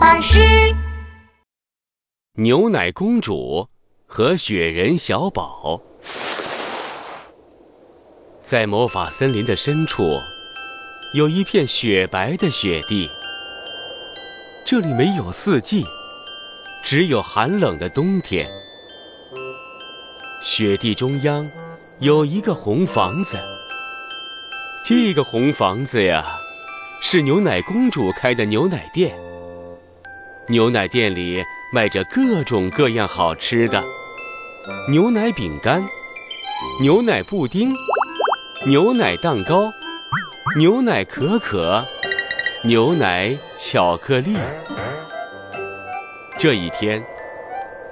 巴士。牛奶公主和雪人小宝，在魔法森林的深处，有一片雪白的雪地。这里没有四季，只有寒冷的冬天。雪地中央有一个红房子，这个红房子呀，是牛奶公主开的牛奶店。牛奶店里卖着各种各样好吃的：牛奶饼干、牛奶布丁、牛奶蛋糕、牛奶可可、牛奶巧克力。这一天，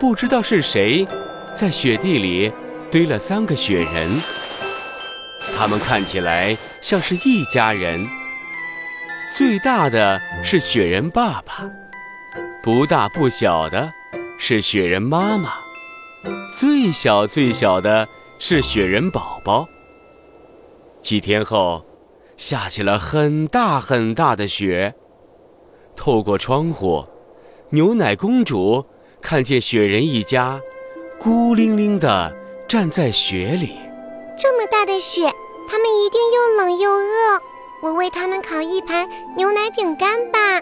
不知道是谁在雪地里堆了三个雪人，他们看起来像是一家人。最大的是雪人爸爸。不大不小的是雪人妈妈，最小最小的是雪人宝宝。几天后，下起了很大很大的雪。透过窗户，牛奶公主看见雪人一家孤零零地站在雪里。这么大的雪，他们一定又冷又饿。我为他们烤一盘牛奶饼干吧。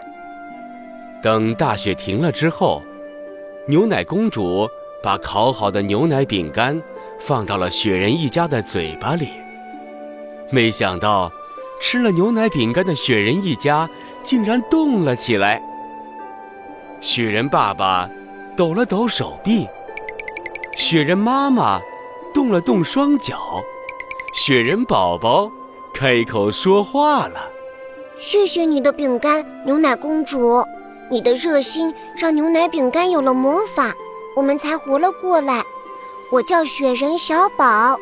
等大雪停了之后，牛奶公主把烤好的牛奶饼干放到了雪人一家的嘴巴里。没想到，吃了牛奶饼干的雪人一家竟然动了起来。雪人爸爸抖了抖手臂，雪人妈妈动了动双脚，雪人宝宝开口说话了：“谢谢你的饼干，牛奶公主。”你的热心让牛奶饼干有了魔法，我们才活了过来。我叫雪人小宝，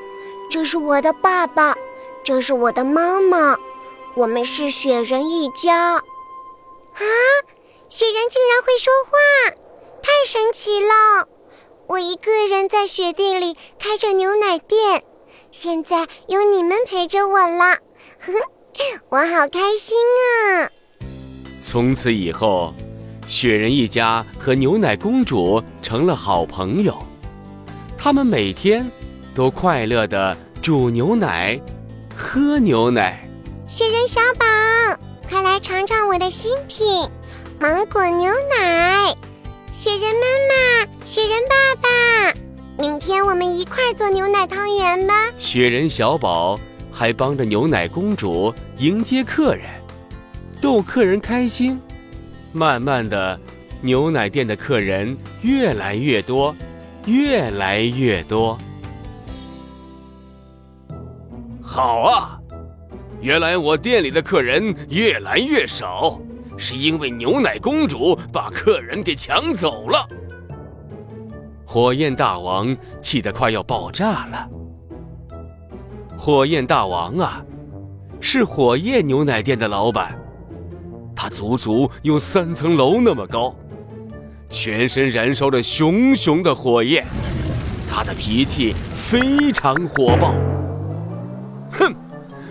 这是我的爸爸，这是我的妈妈，我们是雪人一家。啊，雪人竟然会说话，太神奇了！我一个人在雪地里开着牛奶店，现在有你们陪着我了，呵呵，我好开心啊！从此以后。雪人一家和牛奶公主成了好朋友，他们每天都快乐地煮牛奶、喝牛奶。雪人小宝，快来尝尝我的新品——芒果牛奶！雪人妈妈，雪人爸爸，明天我们一块做牛奶汤圆吧！雪人小宝还帮着牛奶公主迎接客人，逗客人开心。慢慢的，牛奶店的客人越来越多，越来越多。好啊，原来我店里的客人越来越少，是因为牛奶公主把客人给抢走了。火焰大王气得快要爆炸了。火焰大王啊，是火焰牛奶店的老板。他足足有三层楼那么高，全身燃烧着熊熊的火焰，他的脾气非常火爆。哼，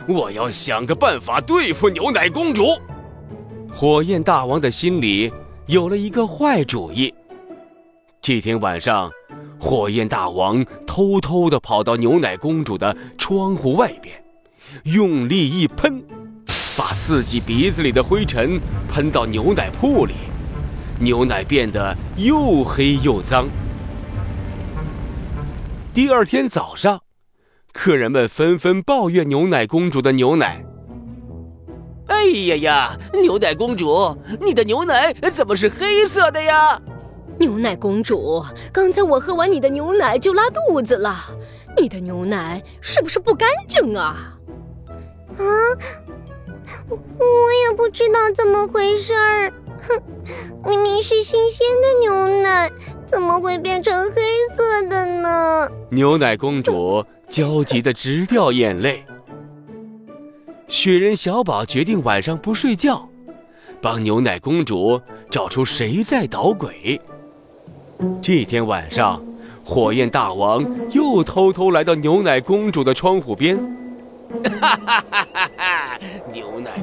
我要想个办法对付牛奶公主。火焰大王的心里有了一个坏主意。这天晚上，火焰大王偷偷地跑到牛奶公主的窗户外边，用力一喷。把自己鼻子里的灰尘喷到牛奶铺里，牛奶变得又黑又脏。第二天早上，客人们纷纷抱怨牛奶公主的牛奶。哎呀呀，牛奶公主，你的牛奶怎么是黑色的呀？牛奶公主，刚才我喝完你的牛奶就拉肚子了，你的牛奶是不是不干净啊？啊！我我也不知道怎么回事儿，哼，明明是新鲜的牛奶，怎么会变成黑色的呢？牛奶公主焦急的直掉眼泪。雪人小宝决定晚上不睡觉，帮牛奶公主找出谁在捣鬼。这天晚上，火焰大王又偷偷来到牛奶公主的窗户边。哈哈哈哈哈！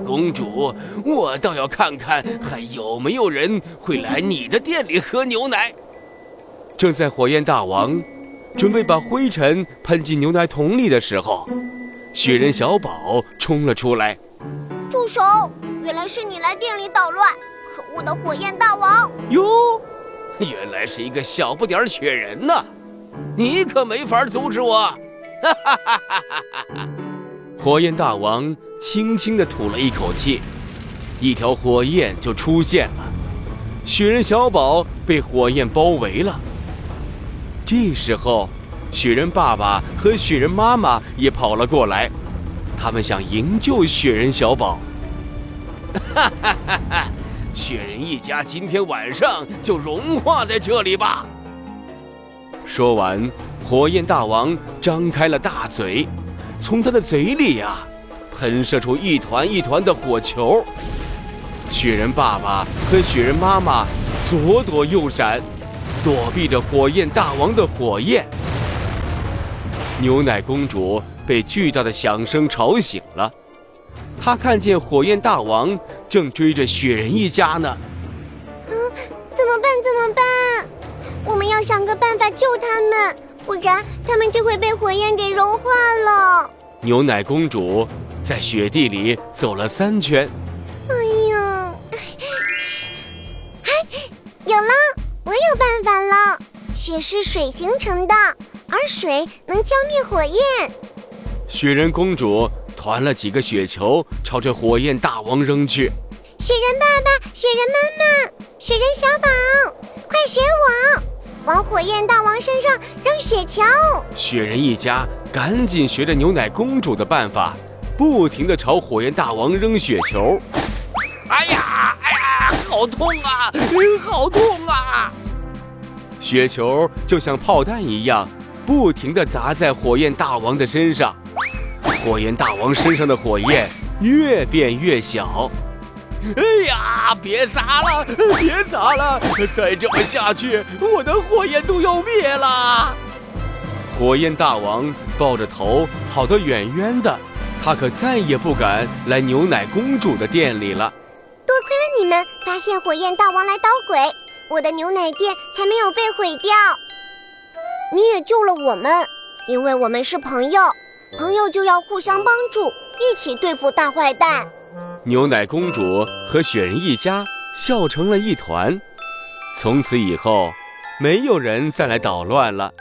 公主，我倒要看看还有没有人会来你的店里喝牛奶。正在火焰大王准备把灰尘喷进牛奶桶里的时候，雪人小宝冲了出来。住手！原来是你来店里捣乱！可恶的火焰大王！哟，原来是一个小不点雪人呐！你可没法阻止我！哈哈哈哈哈哈！火焰大王轻轻地吐了一口气，一条火焰就出现了。雪人小宝被火焰包围了。这时候，雪人爸爸和雪人妈妈也跑了过来，他们想营救雪人小宝。哈哈哈哈！雪人一家今天晚上就融化在这里吧。说完。火焰大王张开了大嘴，从他的嘴里呀，喷射出一团一团的火球。雪人爸爸和雪人妈妈左躲右闪，躲避着火焰大王的火焰。牛奶公主被巨大的响声吵醒了，她看见火焰大王正追着雪人一家呢。嗯，怎么办？怎么办？我们要想个办法救他们。不然，他们就会被火焰给融化了。牛奶公主在雪地里走了三圈。哎呀，哎，有了，我有办法了。雪是水形成的，而水能浇灭火焰。雪人公主团了几个雪球，朝着火焰大王扔去。雪人爸爸、雪人妈妈、雪人小宝，快学我！往火焰大王身上扔雪球！雪人一家赶紧学着牛奶公主的办法，不停地朝火焰大王扔雪球。哎呀，哎呀，好痛啊！好痛啊！雪球就像炮弹一样，不停地砸在火焰大王的身上。火焰大王身上的火焰越变越小。哎呀！别砸了，别砸了！再这么下去，我的火焰都要灭了。火焰大王抱着头跑得远远的，他可再也不敢来牛奶公主的店里了。多亏了你们发现火焰大王来捣鬼，我的牛奶店才没有被毁掉。你也救了我们，因为我们是朋友，朋友就要互相帮助，一起对付大坏蛋。牛奶公主和雪人一家笑成了一团，从此以后，没有人再来捣乱了。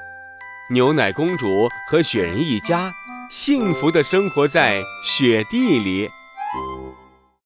牛奶公主和雪人一家幸福的生活在雪地里。